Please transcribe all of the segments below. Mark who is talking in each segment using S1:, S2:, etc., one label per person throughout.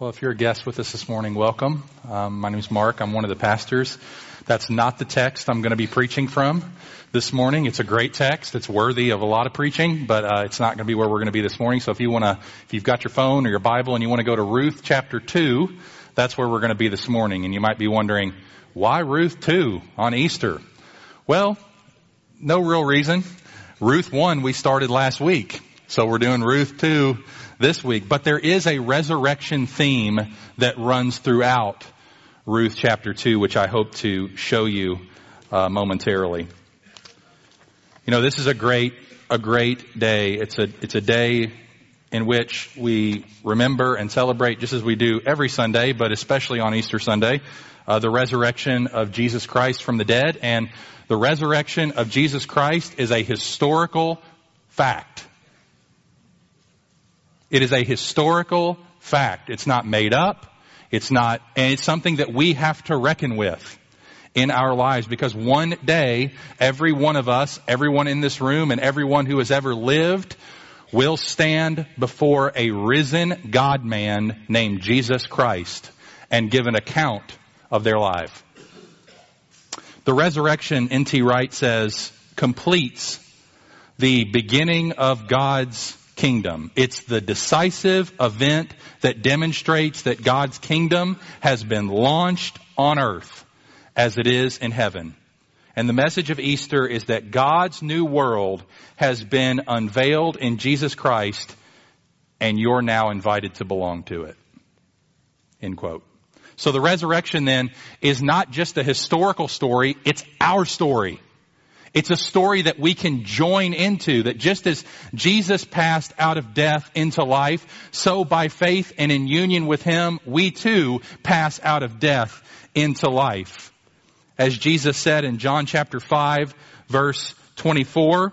S1: Well, if you're a guest with us this morning, welcome. Um, my name is Mark. I'm one of the pastors. That's not the text I'm going to be preaching from this morning. It's a great text. It's worthy of a lot of preaching, but uh, it's not going to be where we're going to be this morning. So if you want to, if you've got your phone or your Bible and you want to go to Ruth chapter two, that's where we're going to be this morning. And you might be wondering, why Ruth two on Easter? Well, no real reason. Ruth one we started last week, so we're doing Ruth two this week. But there is a resurrection theme that runs throughout Ruth chapter 2, which I hope to show you uh, momentarily. You know, this is a great, a great day. It's a, it's a day in which we remember and celebrate, just as we do every Sunday, but especially on Easter Sunday, uh, the resurrection of Jesus Christ from the dead. And the resurrection of Jesus Christ is a historical fact. It is a historical fact. It's not made up. It's not, and it's something that we have to reckon with in our lives because one day, every one of us, everyone in this room, and everyone who has ever lived will stand before a risen God man named Jesus Christ and give an account of their life. The resurrection, N.T. Wright says, completes the beginning of God's kingdom. It's the decisive event that demonstrates that God's kingdom has been launched on earth as it is in heaven. And the message of Easter is that God's new world has been unveiled in Jesus Christ and you're now invited to belong to it. End quote. So the resurrection then is not just a historical story, it's our story. It's a story that we can join into, that just as Jesus passed out of death into life, so by faith and in union with Him, we too pass out of death into life. As Jesus said in John chapter 5 verse 24,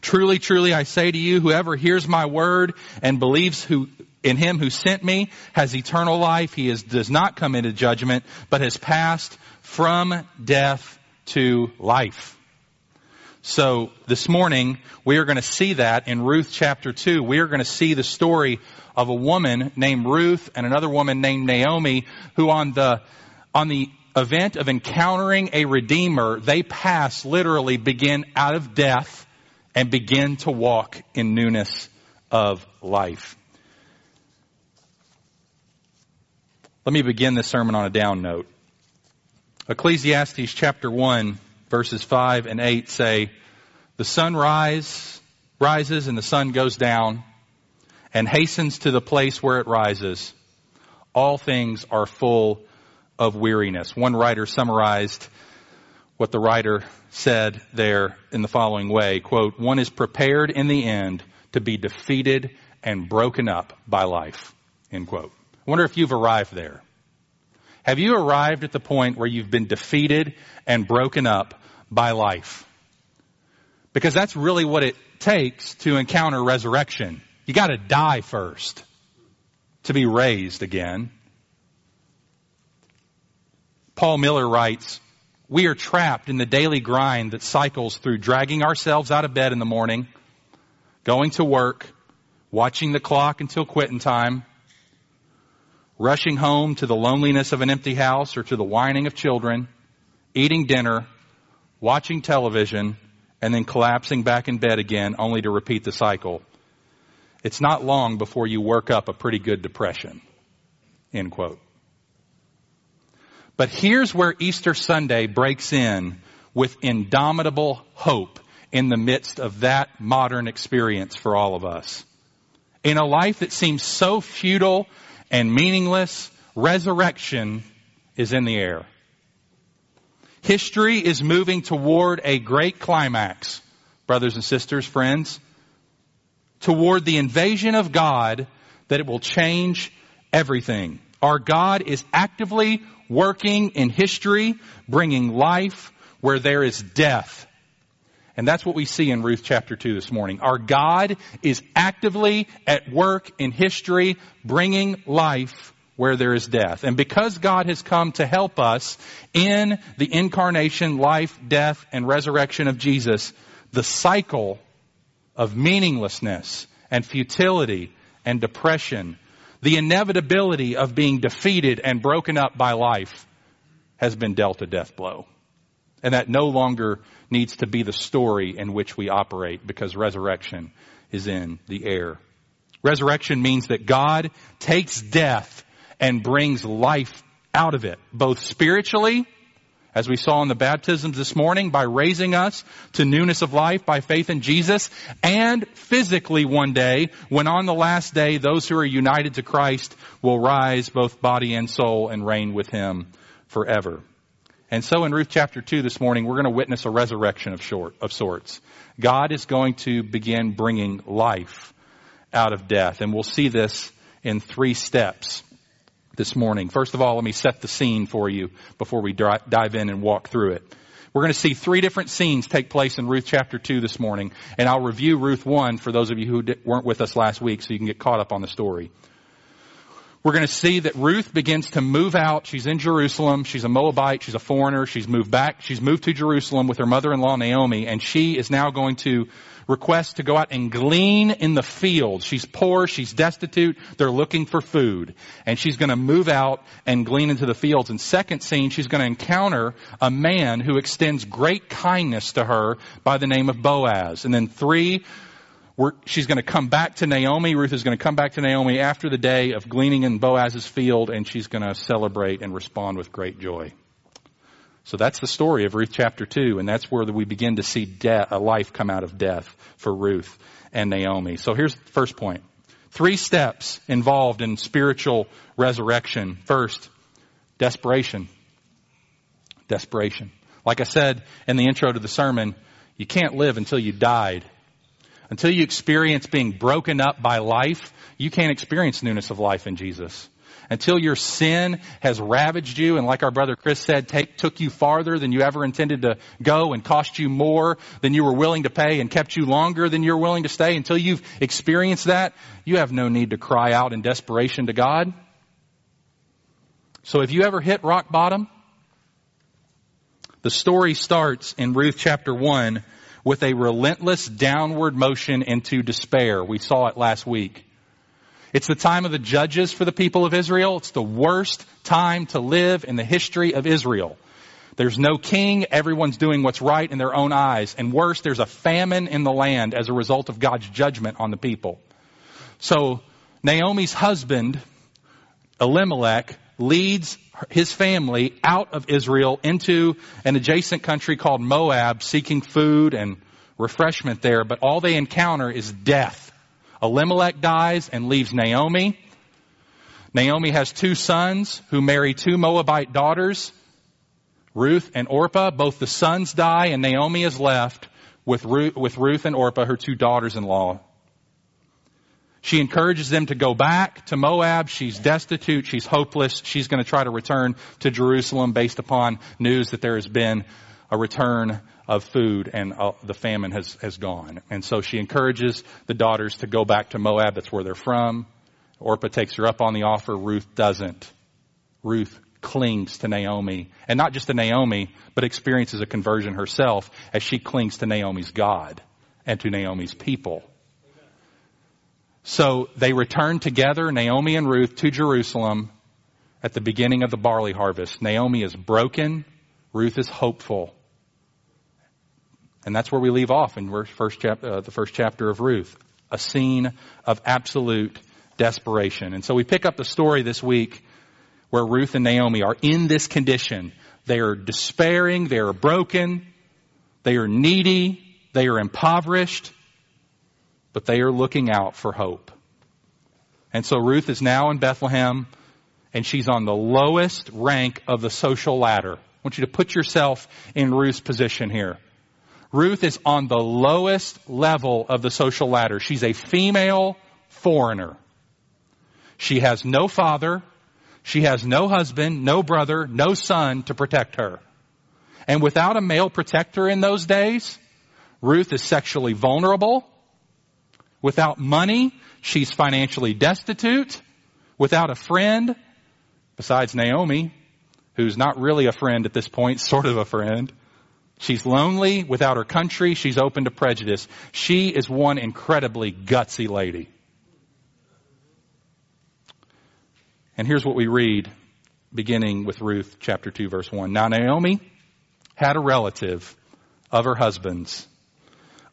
S1: Truly, truly, I say to you, whoever hears my word and believes who, in him who sent me has eternal life. He is, does not come into judgment, but has passed from death to life. So this morning, we are going to see that in Ruth chapter 2. We are going to see the story of a woman named Ruth and another woman named Naomi who on the, on the event of encountering a redeemer, they pass literally begin out of death and begin to walk in newness of life. Let me begin this sermon on a down note. Ecclesiastes chapter 1 verses 5 and 8 say, the sun rise, rises and the sun goes down and hastens to the place where it rises. All things are full of weariness. One writer summarized what the writer said there in the following way, quote, one is prepared in the end to be defeated and broken up by life, end quote. I wonder if you've arrived there. Have you arrived at the point where you've been defeated and broken up by life? Because that's really what it takes to encounter resurrection. You gotta die first to be raised again. Paul Miller writes, we are trapped in the daily grind that cycles through dragging ourselves out of bed in the morning, going to work, watching the clock until quitting time, rushing home to the loneliness of an empty house or to the whining of children, eating dinner, watching television, and then collapsing back in bed again only to repeat the cycle. It's not long before you work up a pretty good depression. End quote. But here's where Easter Sunday breaks in with indomitable hope in the midst of that modern experience for all of us. In a life that seems so futile and meaningless, resurrection is in the air. History is moving toward a great climax, brothers and sisters, friends, toward the invasion of God that it will change everything. Our God is actively working in history, bringing life where there is death. And that's what we see in Ruth chapter 2 this morning. Our God is actively at work in history, bringing life where there is death. And because God has come to help us in the incarnation, life, death, and resurrection of Jesus, the cycle of meaninglessness and futility and depression, The inevitability of being defeated and broken up by life has been dealt a death blow. And that no longer needs to be the story in which we operate because resurrection is in the air. Resurrection means that God takes death and brings life out of it, both spiritually as we saw in the baptisms this morning, by raising us to newness of life by faith in Jesus, and physically one day, when on the last day, those who are united to Christ will rise both body and soul and reign with Him forever. And so in Ruth chapter 2 this morning, we're going to witness a resurrection of, short, of sorts. God is going to begin bringing life out of death, and we'll see this in three steps this morning. First of all, let me set the scene for you before we dive in and walk through it. We're going to see three different scenes take place in Ruth chapter 2 this morning, and I'll review Ruth 1 for those of you who weren't with us last week so you can get caught up on the story. We're going to see that Ruth begins to move out. She's in Jerusalem. She's a Moabite. She's a foreigner. She's moved back. She's moved to Jerusalem with her mother-in-law Naomi, and she is now going to request to go out and glean in the fields. She's poor, she's destitute, they're looking for food. And she's going to move out and glean into the fields. And second scene, she's going to encounter a man who extends great kindness to her by the name of Boaz. And then three, she's going to come back to Naomi. Ruth is going to come back to Naomi after the day of gleaning in Boaz's field, and she's going to celebrate and respond with great joy. So that's the story of Ruth chapter 2, and that's where we begin to see death, a life come out of death for Ruth and Naomi. So here's the first point. Three steps involved in spiritual resurrection. First, desperation. Desperation. Like I said in the intro to the sermon, you can't live until you died. Until you experience being broken up by life, you can't experience newness of life in Jesus until your sin has ravaged you and like our brother Chris said, take, took you farther than you ever intended to go and cost you more than you were willing to pay and kept you longer than you're willing to stay until you've experienced that, you have no need to cry out in desperation to God. So if you ever hit rock bottom, the story starts in Ruth chapter 1 with a relentless downward motion into despair. We saw it last week. It's the time of the judges for the people of Israel. It's the worst time to live in the history of Israel. There's no king. Everyone's doing what's right in their own eyes. And worse, there's a famine in the land as a result of God's judgment on the people. So Naomi's husband, Elimelech, leads his family out of Israel into an adjacent country called Moab seeking food and refreshment there. But all they encounter is death. Elimelech dies and leaves Naomi. Naomi has two sons who marry two Moabite daughters, Ruth and Orpah. Both the sons die and Naomi is left with Ruth, with Ruth and Orpah, her two daughters-in-law. She encourages them to go back to Moab. She's destitute. She's hopeless. She's going to try to return to Jerusalem based upon news that there has been a return of food and uh, the famine has, has gone. And so she encourages the daughters to go back to Moab. That's where they're from. Orpah takes her up on the offer. Ruth doesn't. Ruth clings to Naomi and not just to Naomi, but experiences a conversion herself as she clings to Naomi's God and to Naomi's people. So they return together, Naomi and Ruth, to Jerusalem at the beginning of the barley harvest. Naomi is broken. Ruth is hopeful. And that's where we leave off in first chap- uh, the first chapter of Ruth. A scene of absolute desperation. And so we pick up the story this week where Ruth and Naomi are in this condition. They are despairing, they are broken, they are needy, they are impoverished, but they are looking out for hope. And so Ruth is now in Bethlehem and she's on the lowest rank of the social ladder. I want you to put yourself in Ruth's position here. Ruth is on the lowest level of the social ladder. She's a female foreigner. She has no father. She has no husband, no brother, no son to protect her. And without a male protector in those days, Ruth is sexually vulnerable. Without money, she's financially destitute. Without a friend, besides Naomi, who's not really a friend at this point, sort of a friend, She's lonely without her country. She's open to prejudice. She is one incredibly gutsy lady. And here's what we read beginning with Ruth chapter 2 verse 1. Now Naomi had a relative of her husband's,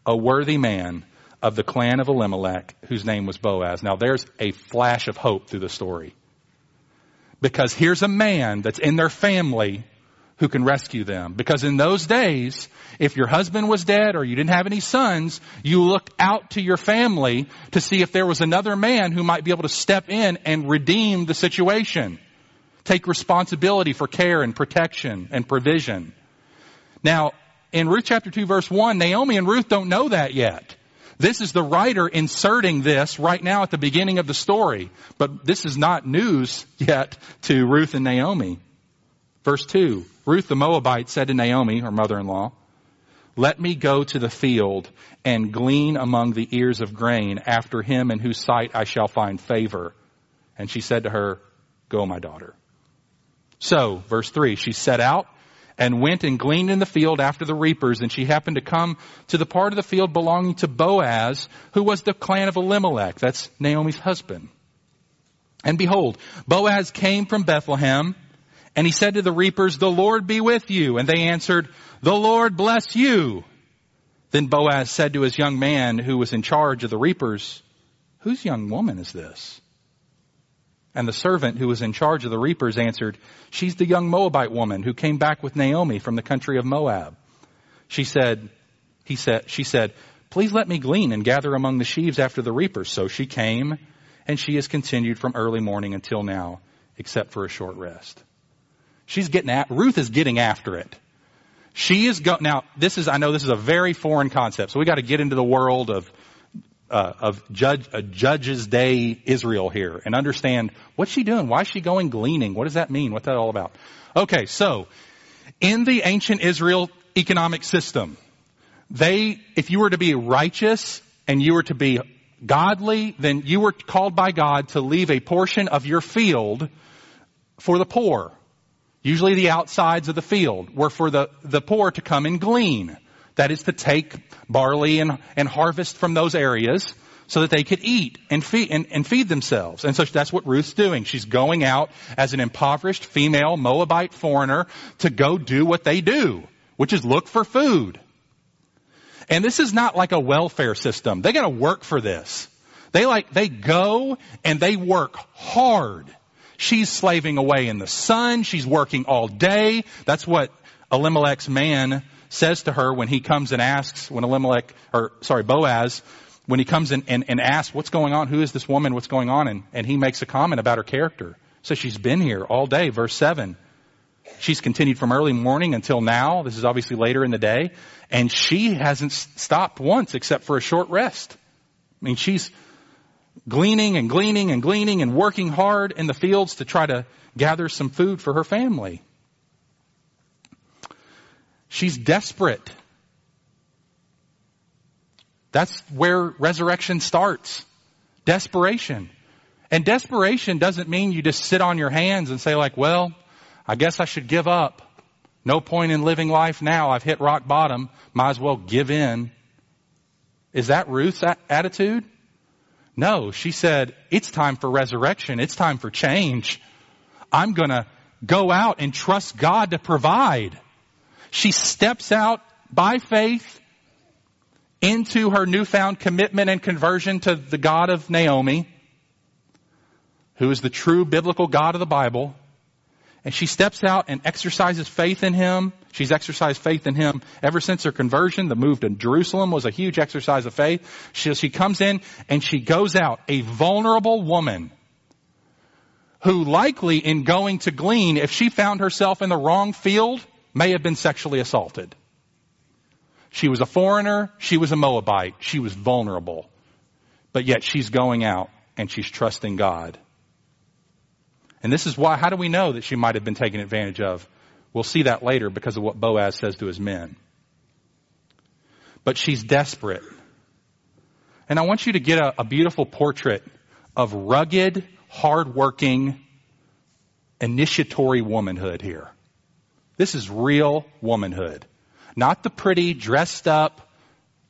S1: a worthy man of the clan of Elimelech whose name was Boaz. Now there's a flash of hope through the story. Because here's a man that's in their family who can rescue them. Because in those days, if your husband was dead or you didn't have any sons, you looked out to your family to see if there was another man who might be able to step in and redeem the situation. Take responsibility for care and protection and provision. Now, in Ruth chapter 2 verse 1, Naomi and Ruth don't know that yet. This is the writer inserting this right now at the beginning of the story. But this is not news yet to Ruth and Naomi. Verse 2. Ruth the Moabite said to Naomi, her mother-in-law, let me go to the field and glean among the ears of grain after him in whose sight I shall find favor. And she said to her, go my daughter. So, verse 3, she set out and went and gleaned in the field after the reapers, and she happened to come to the part of the field belonging to Boaz, who was the clan of Elimelech. That's Naomi's husband. And behold, Boaz came from Bethlehem, and he said to the reapers, The Lord be with you. And they answered, The Lord bless you. Then Boaz said to his young man who was in charge of the reapers, Whose young woman is this? And the servant who was in charge of the reapers answered, She's the young Moabite woman who came back with Naomi from the country of Moab. She said, he said, she said, please let me glean and gather among the sheaves after the reapers. So she came and she has continued from early morning until now, except for a short rest. She's getting at, Ruth is getting after it. She is go, now this is, I know this is a very foreign concept, so we gotta get into the world of uh, of judge, a judge's day Israel here and understand what's she doing? Why is she going gleaning? What does that mean? What's that all about? Okay, so in the ancient Israel economic system, they, if you were to be righteous and you were to be godly, then you were called by God to leave a portion of your field for the poor. Usually the outsides of the field were for the, the poor to come and glean. That is to take barley and, and harvest from those areas so that they could eat and feed, and, and feed themselves. And so that's what Ruth's doing. She's going out as an impoverished female Moabite foreigner to go do what they do, which is look for food. And this is not like a welfare system. They gotta work for this. They like, they go and they work hard. She's slaving away in the sun. She's working all day. That's what Elimelech's man says to her when he comes and asks, when Elimelech, or sorry, Boaz, when he comes in and, and asks, what's going on? Who is this woman? What's going on? And, and he makes a comment about her character. So she's been here all day. Verse 7. She's continued from early morning until now. This is obviously later in the day. And she hasn't stopped once except for a short rest. I mean, she's gleaning and gleaning and gleaning and working hard in the fields to try to gather some food for her family. She's desperate. That's where resurrection starts. Desperation. And desperation doesn't mean you just sit on your hands and say like, well, I guess I should give up. No point in living life now. I've hit rock bottom. Might as well give in. Is that Ruth's attitude? No, she said, it's time for resurrection. It's time for change. I'm gonna go out and trust God to provide. She steps out by faith into her newfound commitment and conversion to the God of Naomi, who is the true biblical God of the Bible. And she steps out and exercises faith in him. She's exercised faith in him ever since her conversion. The move to Jerusalem was a huge exercise of faith. She, she comes in and she goes out, a vulnerable woman who likely in going to glean, if she found herself in the wrong field, may have been sexually assaulted. She was a foreigner. She was a Moabite. She was vulnerable. But yet she's going out and she's trusting God. And this is why, how do we know that she might have been taken advantage of? We'll see that later because of what Boaz says to his men. But she's desperate. And I want you to get a, a beautiful portrait of rugged, hardworking, initiatory womanhood here. This is real womanhood. Not the pretty, dressed up,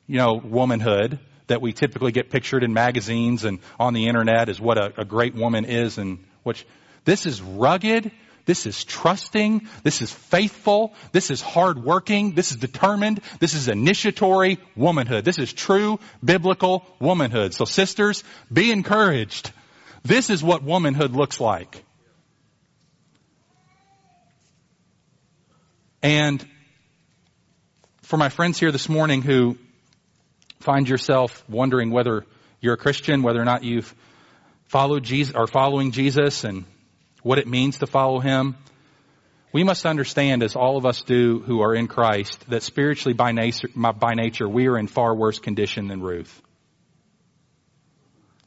S1: you know, womanhood that we typically get pictured in magazines and on the internet as what a, a great woman is and which This is rugged. This is trusting. This is faithful. This is hardworking. This is determined. This is initiatory womanhood. This is true biblical womanhood. So sisters, be encouraged. This is what womanhood looks like. And for my friends here this morning who find yourself wondering whether you're a Christian, whether or not you've followed Jesus, are following Jesus and what it means to follow Him, we must understand, as all of us do who are in Christ, that spiritually by nature, by nature we are in far worse condition than Ruth.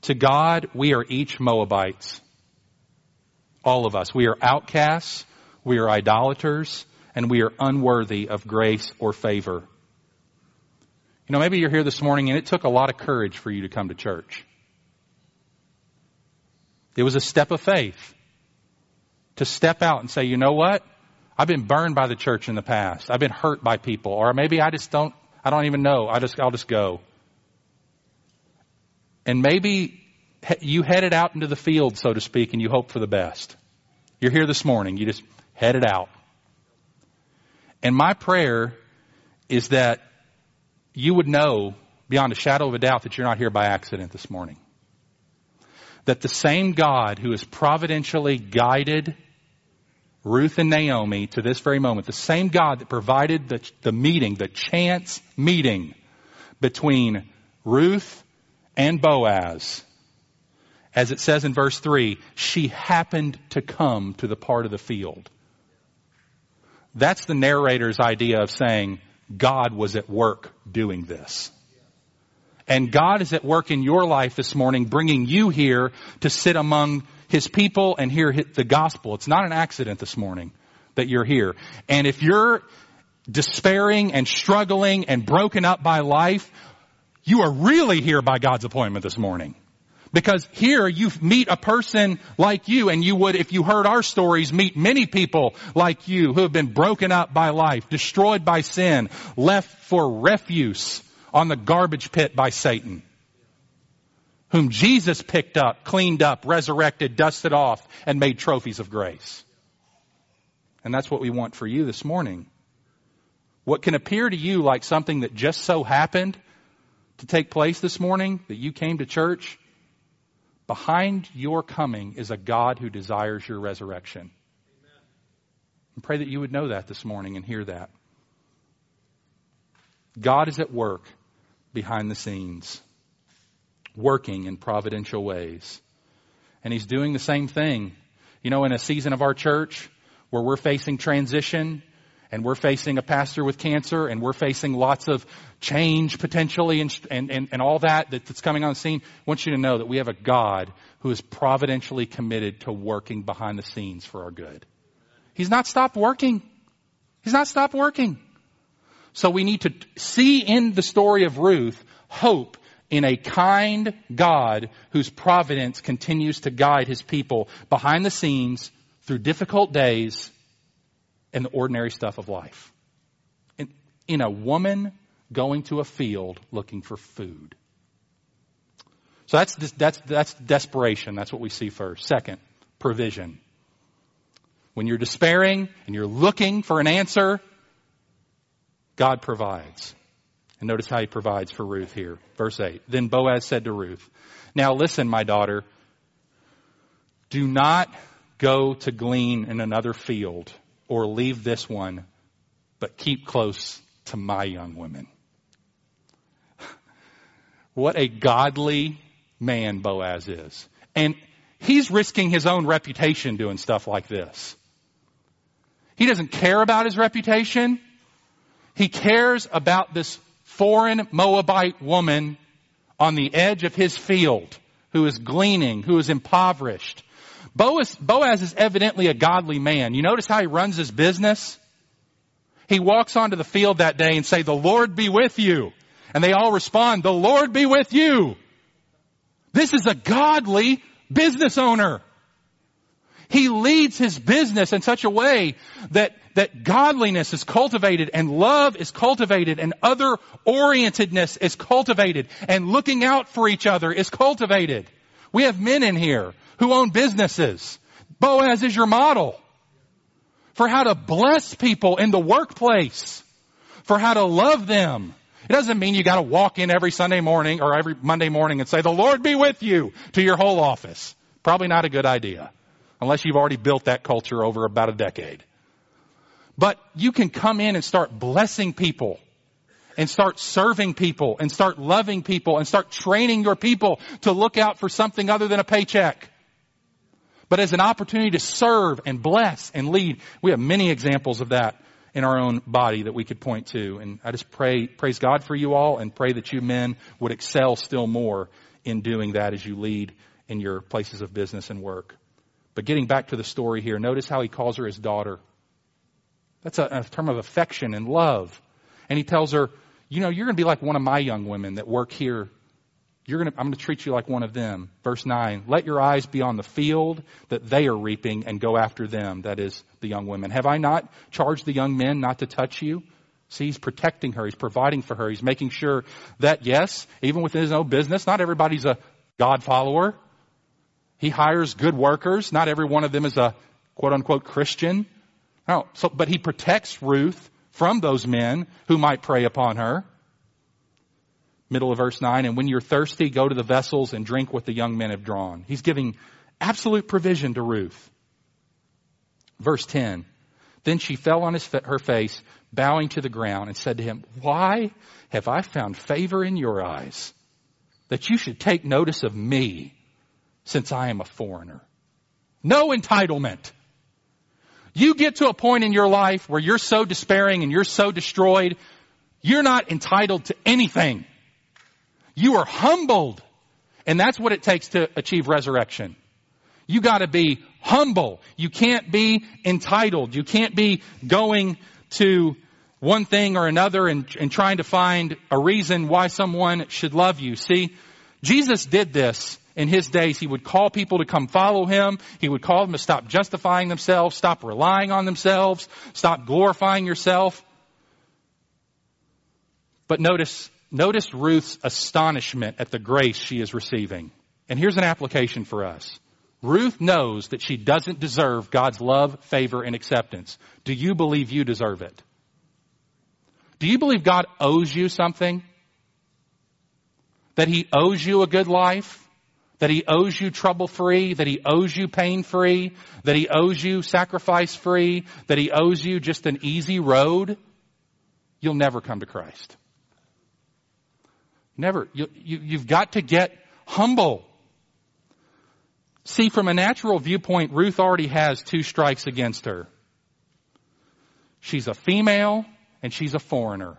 S1: To God, we are each Moabites. All of us. We are outcasts. We are idolaters and we are unworthy of grace or favor. You know, maybe you're here this morning and it took a lot of courage for you to come to church. It was a step of faith to step out and say, you know what? I've been burned by the church in the past. I've been hurt by people. Or maybe I just don't, I don't even know. I just, I'll just go. And maybe you headed out into the field, so to speak, and you hope for the best. You're here this morning. You just headed out. And my prayer is that you would know beyond a shadow of a doubt that you're not here by accident this morning. That the same God who has providentially guided Ruth and Naomi to this very moment, the same God that provided the, the meeting, the chance meeting between Ruth and Boaz, as it says in verse 3, she happened to come to the part of the field. That's the narrator's idea of saying God was at work doing this. And God is at work in your life this morning, bringing you here to sit among His people and hear the gospel. It's not an accident this morning that you're here. And if you're despairing and struggling and broken up by life, you are really here by God's appointment this morning. Because here you meet a person like you and you would, if you heard our stories, meet many people like you who have been broken up by life, destroyed by sin, left for refuse on the garbage pit by Satan. Whom Jesus picked up, cleaned up, resurrected, dusted off, and made trophies of grace. And that's what we want for you this morning. What can appear to you like something that just so happened to take place this morning, that you came to church, Behind your coming is a God who desires your resurrection. Amen. And pray that you would know that this morning and hear that. God is at work behind the scenes, working in providential ways. And He's doing the same thing. You know, in a season of our church where we're facing transition, and we're facing a pastor with cancer and we're facing lots of change potentially and, and, and, and all that that's coming on the scene, I want you to know that we have a God who is providentially committed to working behind the scenes for our good. He's not stopped working. He's not stopped working. So we need to see in the story of Ruth hope in a kind God whose providence continues to guide his people behind the scenes through difficult days and the ordinary stuff of life. In, in a woman going to a field looking for food. So that's, that's, that's desperation. That's what we see first. Second, provision. When you're despairing and you're looking for an answer, God provides. And notice how he provides for Ruth here. Verse 8. Then Boaz said to Ruth, Now listen, my daughter, do not go to glean in another field or leave this one, but keep close to my young women. what a godly man Boaz is. And he's risking his own reputation doing stuff like this. He doesn't care about his reputation. He cares about this foreign Moabite woman on the edge of his field who is gleaning, who is impoverished, Boaz, Boaz is evidently a godly man. You notice how he runs his business? He walks onto the field that day and say, the Lord be with you. And they all respond, the Lord be with you. This is a godly business owner. He leads his business in such a way that, that godliness is cultivated and love is cultivated and other orientedness is cultivated and looking out for each other is cultivated. We have men in here who own businesses. Boaz is your model for how to bless people in the workplace, for how to love them. It doesn't mean you gotta walk in every Sunday morning or every Monday morning and say, the Lord be with you to your whole office. Probably not a good idea. Unless you've already built that culture over about a decade. But you can come in and start blessing people and start serving people and start loving people and start training your people to look out for something other than a paycheck. But as an opportunity to serve and bless and lead. We have many examples of that in our own body that we could point to. And I just pray, praise God for you all and pray that you men would excel still more in doing that as you lead in your places of business and work. But getting back to the story here, notice how he calls her his daughter. That's a, a term of affection and love. And he tells her, you know, you're going to be like one of my young women that work here. You're going to, I'm going to treat you like one of them. Verse 9, let your eyes be on the field that they are reaping and go after them. That is the young women. Have I not charged the young men not to touch you? See, he's protecting her. He's providing for her. He's making sure that, yes, even within his own business, not everybody's a God follower. He hires good workers. Not every one of them is a quote unquote Christian. No, so, but he protects Ruth from those men who might prey upon her. Middle of verse 9, and when you're thirsty, go to the vessels and drink what the young men have drawn. He's giving absolute provision to Ruth. Verse 10, then she fell on his, her face, bowing to the ground, and said to him, Why have I found favor in your eyes that you should take notice of me since I am a foreigner? No entitlement. You get to a point in your life where you're so despairing and you're so destroyed, you're not entitled to anything. You are humbled. And that's what it takes to achieve resurrection. You gotta be humble. You can't be entitled. You can't be going to one thing or another and, and trying to find a reason why someone should love you. See, Jesus did this in his days, he would call people to come follow him. He would call them to stop justifying themselves, stop relying on themselves, stop glorifying yourself. But notice, notice Ruth's astonishment at the grace she is receiving. And here's an application for us. Ruth knows that she doesn't deserve God's love, favor, and acceptance. Do you believe you deserve it? Do you believe God owes you something? That He owes you a good life? that he owes you trouble free, that he owes you pain free, that he owes you sacrifice free, that he owes you just an easy road, you'll never come to Christ. Never. You, you, you've got to get humble. See, from a natural viewpoint, Ruth already has two strikes against her. She's a female and she's a foreigner.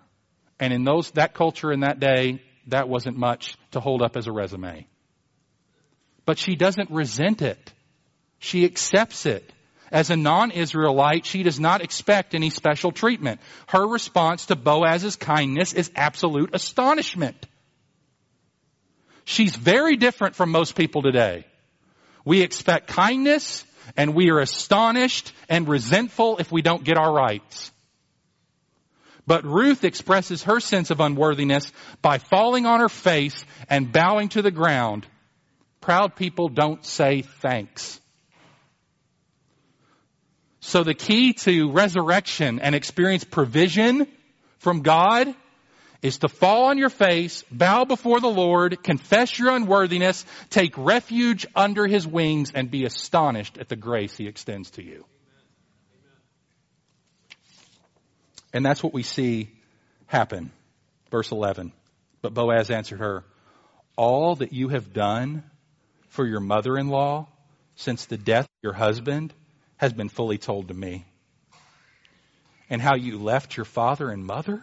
S1: And in those, that culture in that day, that wasn't much to hold up as a resume. But she doesn't resent it. She accepts it. As a non-Israelite, she does not expect any special treatment. Her response to Boaz's kindness is absolute astonishment. She's very different from most people today. We expect kindness and we are astonished and resentful if we don't get our rights. But Ruth expresses her sense of unworthiness by falling on her face and bowing to the ground Proud people don't say thanks. So the key to resurrection and experience provision from God is to fall on your face, bow before the Lord, confess your unworthiness, take refuge under His wings, and be astonished at the grace He extends to you. And that's what we see happen. Verse 11. But Boaz answered her, All that you have done for your mother in law since the death of your husband has been fully told to me. And how you left your father and mother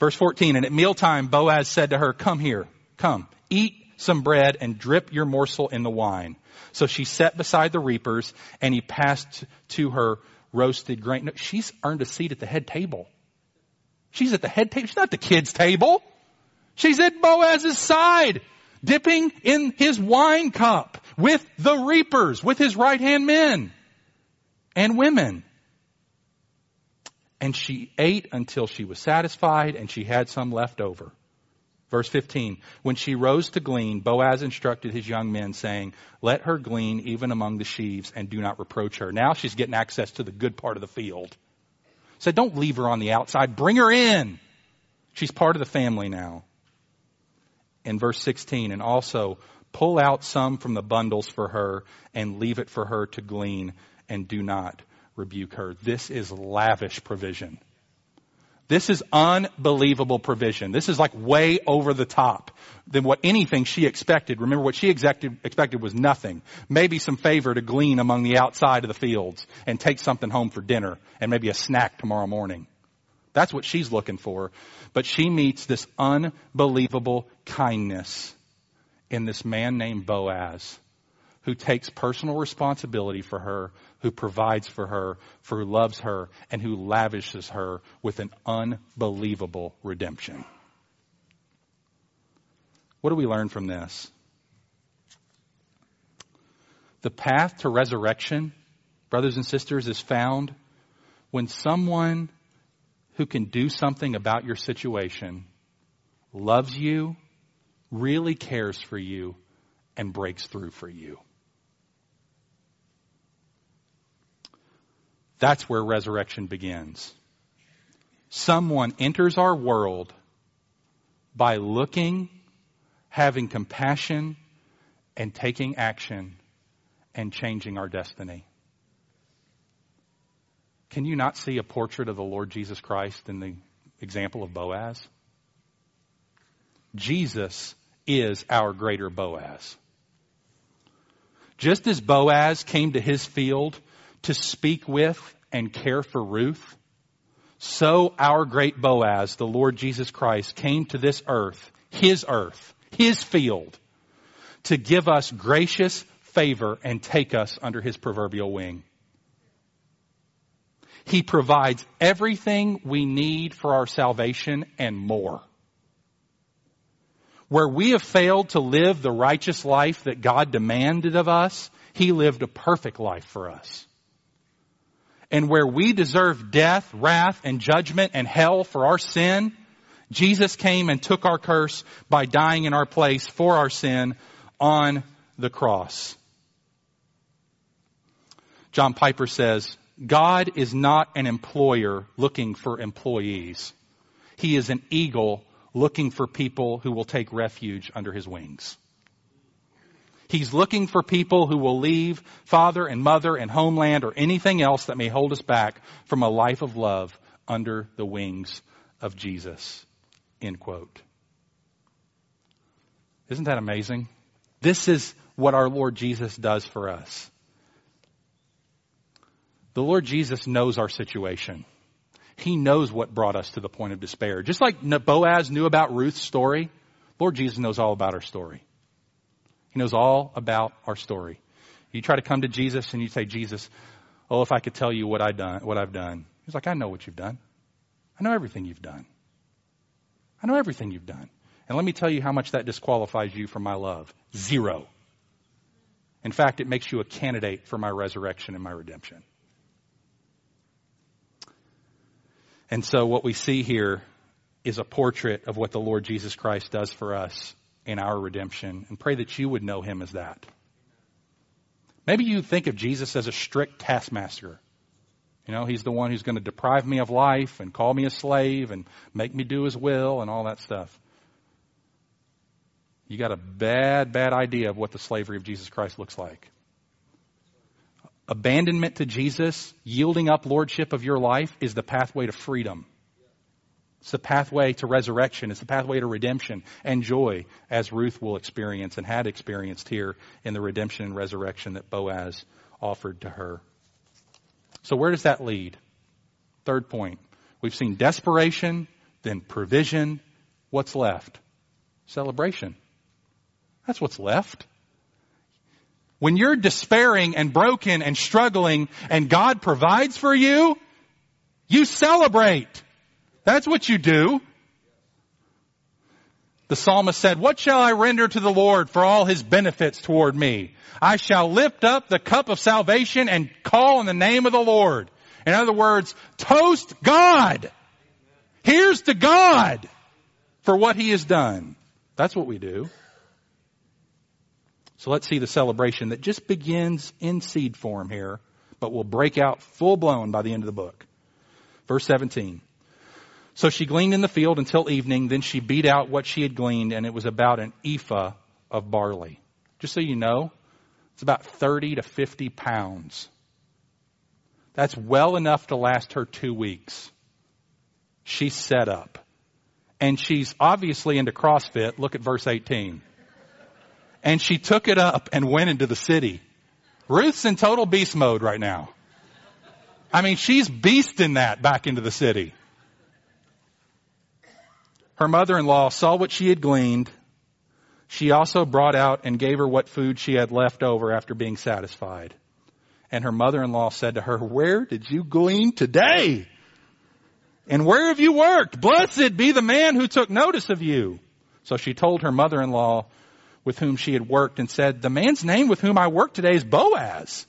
S1: Verse 14, and at mealtime, Boaz said to her, come here, come, eat some bread and drip your morsel in the wine. So she sat beside the reapers and he passed to her roasted grain. No, she's earned a seat at the head table. She's at the head table. She's not the kids' table. She's at Boaz's side, dipping in his wine cup with the reapers, with his right hand men and women. And she ate until she was satisfied and she had some left over. Verse 15, when she rose to glean, Boaz instructed his young men saying, let her glean even among the sheaves and do not reproach her. Now she's getting access to the good part of the field. Said, don't leave her on the outside. Bring her in. She's part of the family now. In verse 16, and also pull out some from the bundles for her and leave it for her to glean and do not rebuke her. This is lavish provision. This is unbelievable provision. This is like way over the top than what anything she expected. Remember what she expected, expected was nothing. Maybe some favor to glean among the outside of the fields and take something home for dinner and maybe a snack tomorrow morning. That's what she's looking for. But she meets this unbelievable kindness in this man named Boaz who takes personal responsibility for her, who provides for her, for who loves her, and who lavishes her with an unbelievable redemption. What do we learn from this? The path to resurrection, brothers and sisters, is found when someone who can do something about your situation loves you, really cares for you, and breaks through for you. That's where resurrection begins. Someone enters our world by looking, having compassion, and taking action and changing our destiny. Can you not see a portrait of the Lord Jesus Christ in the example of Boaz? Jesus is our greater Boaz. Just as Boaz came to his field to speak with and care for Ruth, so our great Boaz, the Lord Jesus Christ, came to this earth, his earth, his field, to give us gracious favor and take us under his proverbial wing. He provides everything we need for our salvation and more. Where we have failed to live the righteous life that God demanded of us, He lived a perfect life for us and where we deserve death, wrath, and judgment and hell for our sin, Jesus came and took our curse by dying in our place for our sin on the cross. John Piper says, God is not an employer looking for employees. He is an eagle looking for people who will take refuge under his wings. He's looking for people who will leave father and mother and homeland or anything else that may hold us back from a life of love under the wings of Jesus. End quote. Isn't that amazing? This is what our Lord Jesus does for us. The Lord Jesus knows our situation. He knows what brought us to the point of despair. Just like Boaz knew about Ruth's story, Lord Jesus knows all about our story. He knows all about our story. You try to come to Jesus and you say, Jesus, oh, if I could tell you what I done, what I've done. He's like, I know what you've done. I know everything you've done. I know everything you've done. And let me tell you how much that disqualifies you from my love. Zero. In fact, it makes you a candidate for my resurrection and my redemption. And so what we see here is a portrait of what the Lord Jesus Christ does for us in our redemption and pray that you would know him as that. Maybe you think of Jesus as a strict taskmaster. You know, he's the one who's going to deprive me of life and call me a slave and make me do his will and all that stuff. You got a bad, bad idea of what the slavery of Jesus Christ looks like. Abandonment to Jesus, yielding up lordship of your life, is the pathway to freedom. It's the pathway to resurrection. It's the pathway to redemption and joy, as Ruth will experience and had experienced here in the redemption and resurrection that Boaz offered to her. So, where does that lead? Third point. We've seen desperation, then provision. What's left? Celebration. That's what's left. When you're despairing and broken and struggling and God provides for you, you celebrate. That's what you do. The psalmist said, what shall I render to the Lord for all his benefits toward me? I shall lift up the cup of salvation and call on the name of the Lord. In other words, toast God. Here's to God for what he has done. That's what we do. So let's see the celebration that just begins in seed form here, but will break out full blown by the end of the book. Verse 17. So she gleaned in the field until evening, then she beat out what she had gleaned, and it was about an ephah of barley. Just so you know, it's about 30 to 50 pounds. That's well enough to last her two weeks. She's set up. And she's obviously into CrossFit. Look at verse 18 and she took it up and went into the city. Ruth's in total beast mode right now. I mean, she's beasting that back into the city. Her mother-in-law saw what she had gleaned. She also brought out and gave her what food she had left over after being satisfied. And her mother-in-law said to her, where did you glean today? And where have you worked? Blessed be the man who took notice of you. So she told her mother-in-law with whom she had worked and said, the man's name with whom I work today is Boaz.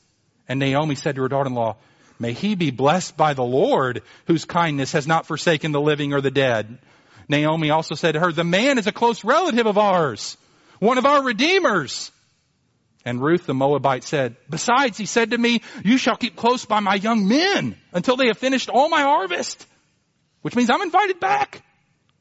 S1: And Naomi said to her daughter-in-law, may he be blessed by the Lord whose kindness has not forsaken the living or the dead. Naomi also said to her, the man is a close relative of ours, one of our redeemers. And Ruth the Moabite said, besides, he said to me, you shall keep close by my young men until they have finished all my harvest, which means I'm invited back.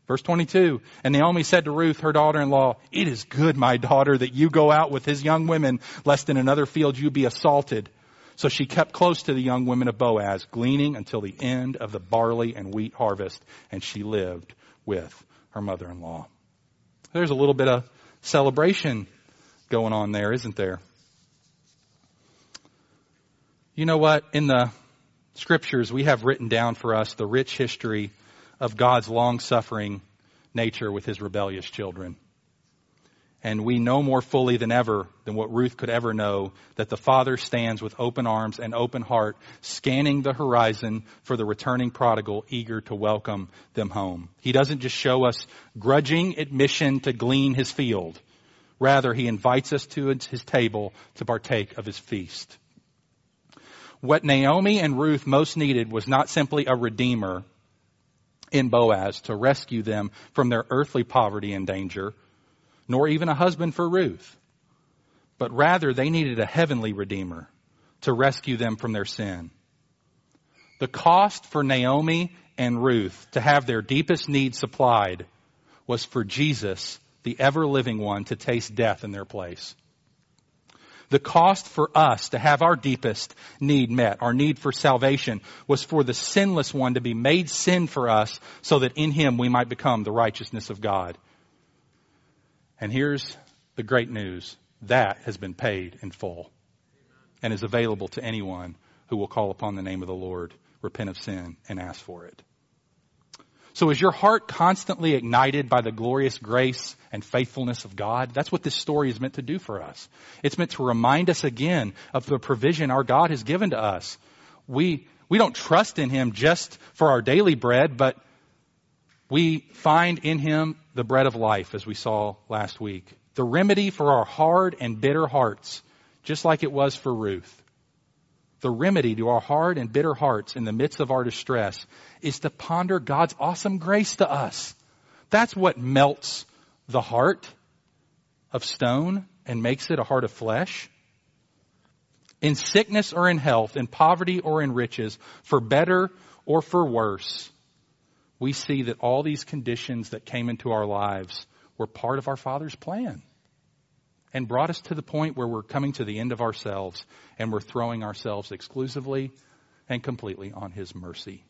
S1: Verse 22, and Naomi said to Ruth, her daughter-in-law, it is good, my daughter, that you go out with his young women, lest in another field you be assaulted. So she kept close to the young women of Boaz, gleaning until the end of the barley and wheat harvest, and she lived with her mother-in-law. There's a little bit of celebration going on there, isn't there? You know what? In the scriptures, we have written down for us the rich history of God's long suffering nature with his rebellious children. And we know more fully than ever than what Ruth could ever know that the Father stands with open arms and open heart, scanning the horizon for the returning prodigal, eager to welcome them home. He doesn't just show us grudging admission to glean his field. Rather, he invites us to his table to partake of his feast. What Naomi and Ruth most needed was not simply a redeemer, in Boaz to rescue them from their earthly poverty and danger, nor even a husband for Ruth. But rather, they needed a heavenly Redeemer to rescue them from their sin. The cost for Naomi and Ruth to have their deepest needs supplied was for Jesus, the ever living one, to taste death in their place. The cost for us to have our deepest need met, our need for salvation, was for the sinless one to be made sin for us so that in him we might become the righteousness of God. And here's the great news. That has been paid in full and is available to anyone who will call upon the name of the Lord, repent of sin, and ask for it. So is your heart constantly ignited by the glorious grace and faithfulness of God? That's what this story is meant to do for us. It's meant to remind us again of the provision our God has given to us. We, we don't trust in Him just for our daily bread, but we find in Him the bread of life, as we saw last week. The remedy for our hard and bitter hearts, just like it was for Ruth the remedy to our hard and bitter hearts in the midst of our distress is to ponder God's awesome grace to us. That's what melts the heart of stone and makes it a heart of flesh. In sickness or in health, in poverty or in riches, for better or for worse, we see that all these conditions that came into our lives were part of our Father's plan and brought us to the point where we're coming to the end of ourselves and we're throwing ourselves exclusively and completely on His mercy.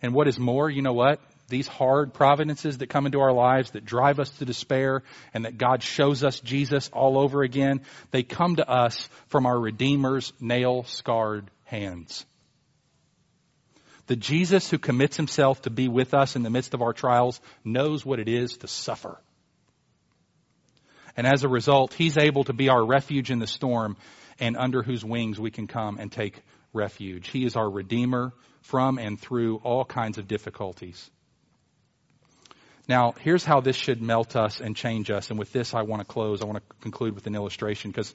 S1: And what is more, you know what? These hard providences that come into our lives that drive us to despair and that God shows us Jesus all over again, they come to us from our Redeemer's nail scarred hands. The Jesus who commits himself to be with us in the midst of our trials knows what it is to suffer. And as a result, He's able to be our refuge in the storm and under whose wings we can come and take refuge. He is our Redeemer from and through all kinds of difficulties. Now, here's how this should melt us and change us. And with this, I want to close. I want to conclude with an illustration because,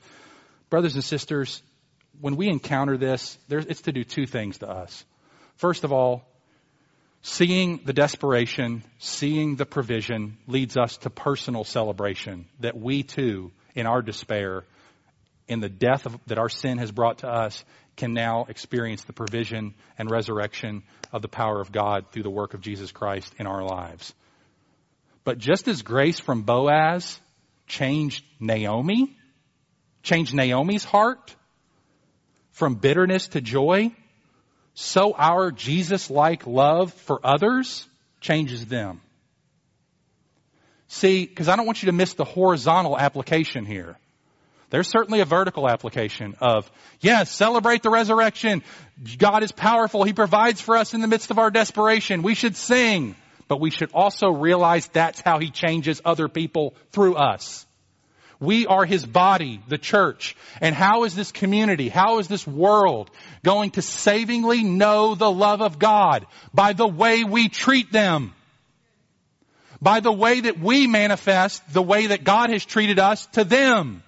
S1: brothers and sisters, when we encounter this, it's to do two things to us. First of all, seeing the desperation, seeing the provision leads us to personal celebration that we too, in our despair, in the death of, that our sin has brought to us, can now experience the provision and resurrection of the power of God through the work of Jesus Christ in our lives. But just as grace from Boaz changed Naomi, changed Naomi's heart from bitterness to joy, so our Jesus like love for others changes them. See, because I don't want you to miss the horizontal application here. There's certainly a vertical application of, yes, celebrate the resurrection. God is powerful. He provides for us in the midst of our desperation. We should sing but we should also realize that's how he changes other people through us. We are his body, the church. And how is this community, how is this world going to savingly know the love of God? By the way we treat them. By the way that we manifest the way that God has treated us to them.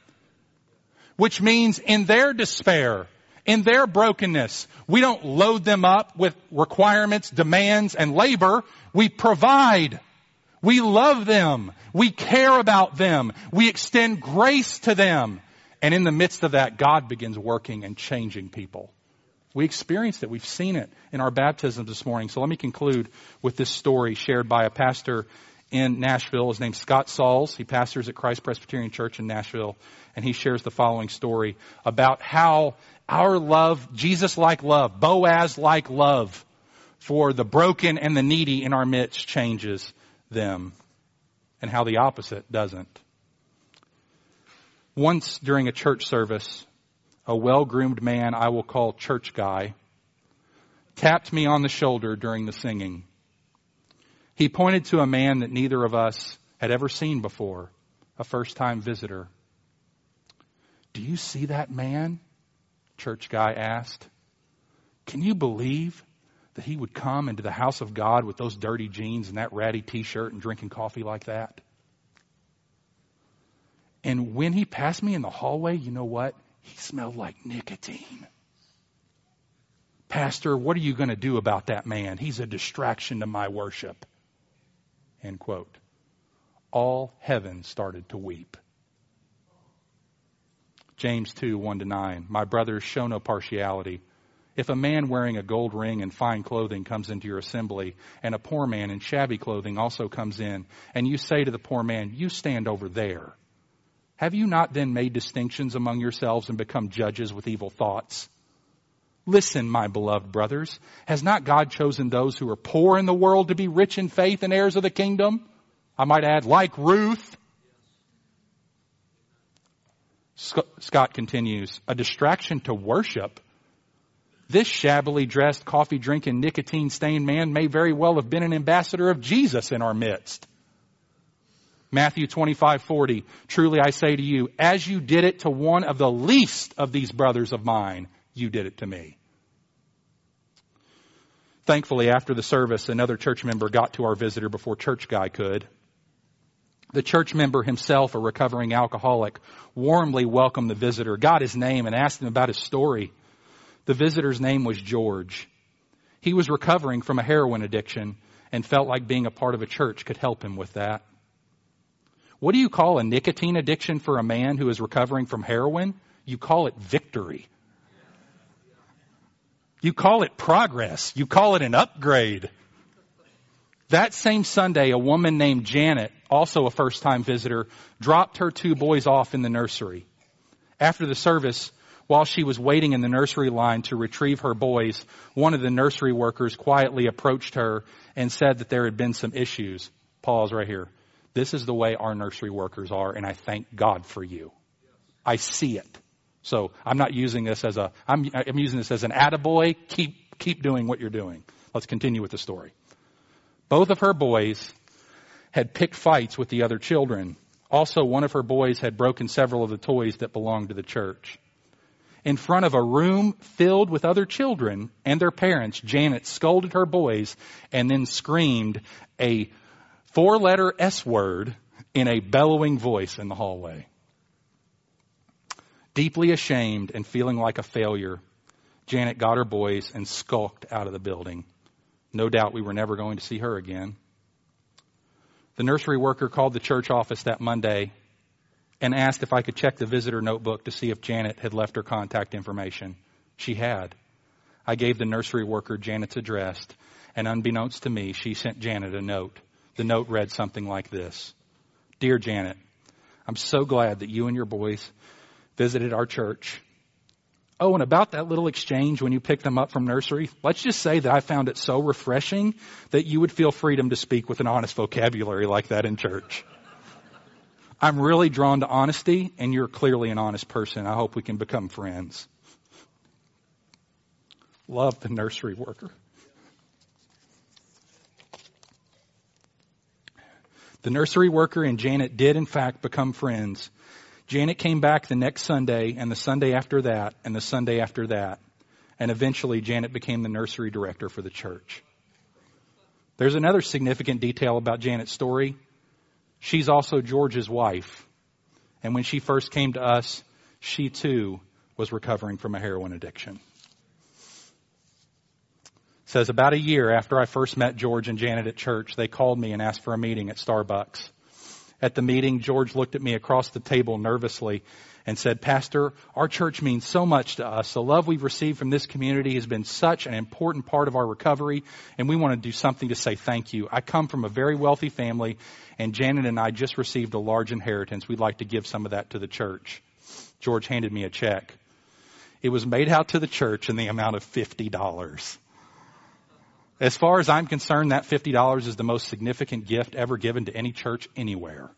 S1: Which means in their despair, in their brokenness, we don't load them up with requirements, demands, and labor. We provide. We love them. We care about them. We extend grace to them. And in the midst of that, God begins working and changing people. We experienced it. We've seen it in our baptisms this morning. So let me conclude with this story shared by a pastor in Nashville. His name's Scott Sauls. He pastors at Christ Presbyterian Church in Nashville. And he shares the following story about how our love, Jesus-like love, Boaz-like love for the broken and the needy in our midst changes them and how the opposite doesn't. Once during a church service, a well-groomed man I will call church guy tapped me on the shoulder during the singing. He pointed to a man that neither of us had ever seen before, a first time visitor. Do you see that man? Church guy asked. Can you believe that he would come into the house of God with those dirty jeans and that ratty t shirt and drinking coffee like that? And when he passed me in the hallway, you know what? He smelled like nicotine. Pastor, what are you going to do about that man? He's a distraction to my worship. End quote. All heaven started to weep. James 2, 1 to 9. My brothers, show no partiality. If a man wearing a gold ring and fine clothing comes into your assembly, and a poor man in shabby clothing also comes in, and you say to the poor man, You stand over there, have you not then made distinctions among yourselves and become judges with evil thoughts? Listen, my beloved brothers, has not God chosen those who are poor in the world to be rich in faith and heirs of the kingdom? I might add, like Ruth. Scott continues, a distraction to worship. This shabbily dressed, coffee drinking, nicotine stained man may very well have been an ambassador of Jesus in our midst. Matthew 25, 40. Truly I say to you, as you did it to one of the least of these brothers of mine, you did it to me. Thankfully, after the service, another church member got to our visitor before church guy could. The church member himself, a recovering alcoholic, warmly welcomed the visitor, got his name, and asked him about his story. The visitor's name was George. He was recovering from a heroin addiction and felt like being a part of a church could help him with that. What do you call a nicotine addiction for a man who is recovering from heroin? You call it victory. You call it progress. You call it an upgrade. That same Sunday, a woman named Janet, also a first time visitor, dropped her two boys off in the nursery. After the service, while she was waiting in the nursery line to retrieve her boys, one of the nursery workers quietly approached her and said that there had been some issues. Pause right here. This is the way our nursery workers are, and I thank God for you. I see it. So I'm not using this as a, I'm, I'm using this as an attaboy. Keep, keep doing what you're doing. Let's continue with the story. Both of her boys had picked fights with the other children Also, one of her boys had broken several of the toys that belonged to the church. In front of a room filled with other children and their parents, Janet scolded her boys and then screamed a four letter S word in a bellowing voice in the hallway. Deeply ashamed and feeling like a failure, Janet got her boys and skulked out of the building. No doubt we were never going to see her again. The nursery worker called the church office that Monday and asked if I could check the visitor notebook to see if Janet had left her contact information. She had. I gave the nursery worker Janet's address, and unbeknownst to me, she sent Janet a note. The note read something like this Dear Janet, I'm so glad that you and your boys visited our church. Oh, and about that little exchange when you picked them up from nursery, let's just say that I found it so refreshing that you would feel freedom to speak with an honest vocabulary like that in church. I'm really drawn to honesty, and you're clearly an honest person. I hope we can become friends. Love the nursery worker. The nursery worker and Janet did, in fact, become friends. Janet came back the next Sunday, and the Sunday after that, and the Sunday after that. And eventually, Janet became the nursery director for the church. There's another significant detail about Janet's story. She's also George's wife. And when she first came to us, she too was recovering from a heroin addiction. It says about a year after I first met George and Janet at church, they called me and asked for a meeting at Starbucks. At the meeting, George looked at me across the table nervously and said, Pastor, our church means so much to us. The love we've received from this community has been such an important part of our recovery, and we want to do something to say thank you. I come from a very wealthy family, and Janet and I just received a large inheritance. We'd like to give some of that to the church. George handed me a check. It was made out to the church in the amount of $50. As far as I'm concerned, that $50 is the most significant gift ever given to any church anywhere.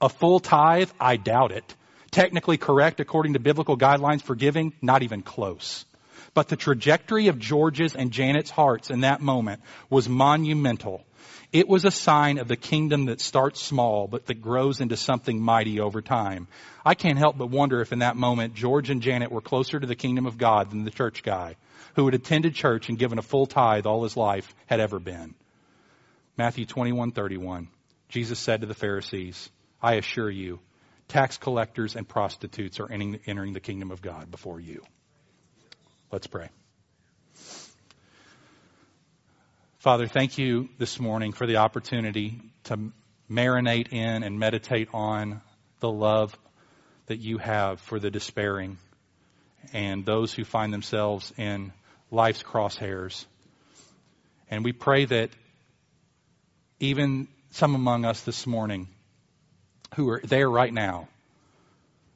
S1: A full tithe? I doubt it. Technically correct according to biblical guidelines for giving? Not even close. But the trajectory of George's and Janet's hearts in that moment was monumental. It was a sign of the kingdom that starts small, but that grows into something mighty over time. I can't help but wonder if in that moment George and Janet were closer to the kingdom of God than the church guy who had attended church and given a full tithe all his life had ever been. Matthew 21:31. Jesus said to the Pharisees, "I assure you, tax collectors and prostitutes are entering the kingdom of God before you." Let's pray. Father, thank you this morning for the opportunity to marinate in and meditate on the love that you have for the despairing and those who find themselves in life's crosshairs. And we pray that even some among us this morning who are there right now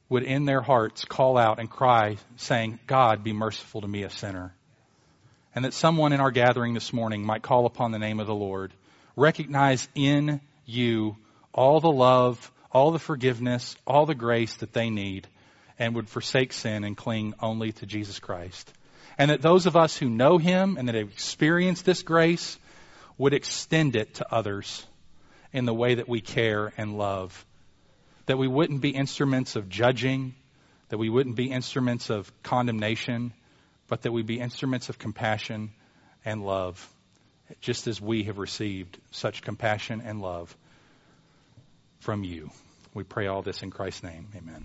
S1: would in their hearts call out and cry, saying, God, be merciful to me, a sinner. And that someone in our gathering this morning might call upon the name of the Lord, recognize in you all the love, all the forgiveness, all the grace that they need, and would forsake sin and cling only to Jesus Christ. And that those of us who know Him and that have experienced this grace would extend it to others in the way that we care and love. That we wouldn't be instruments of judging, that we wouldn't be instruments of condemnation, but that we be instruments of compassion and love, just as we have received such compassion and love from you. We pray all this in Christ's name. Amen.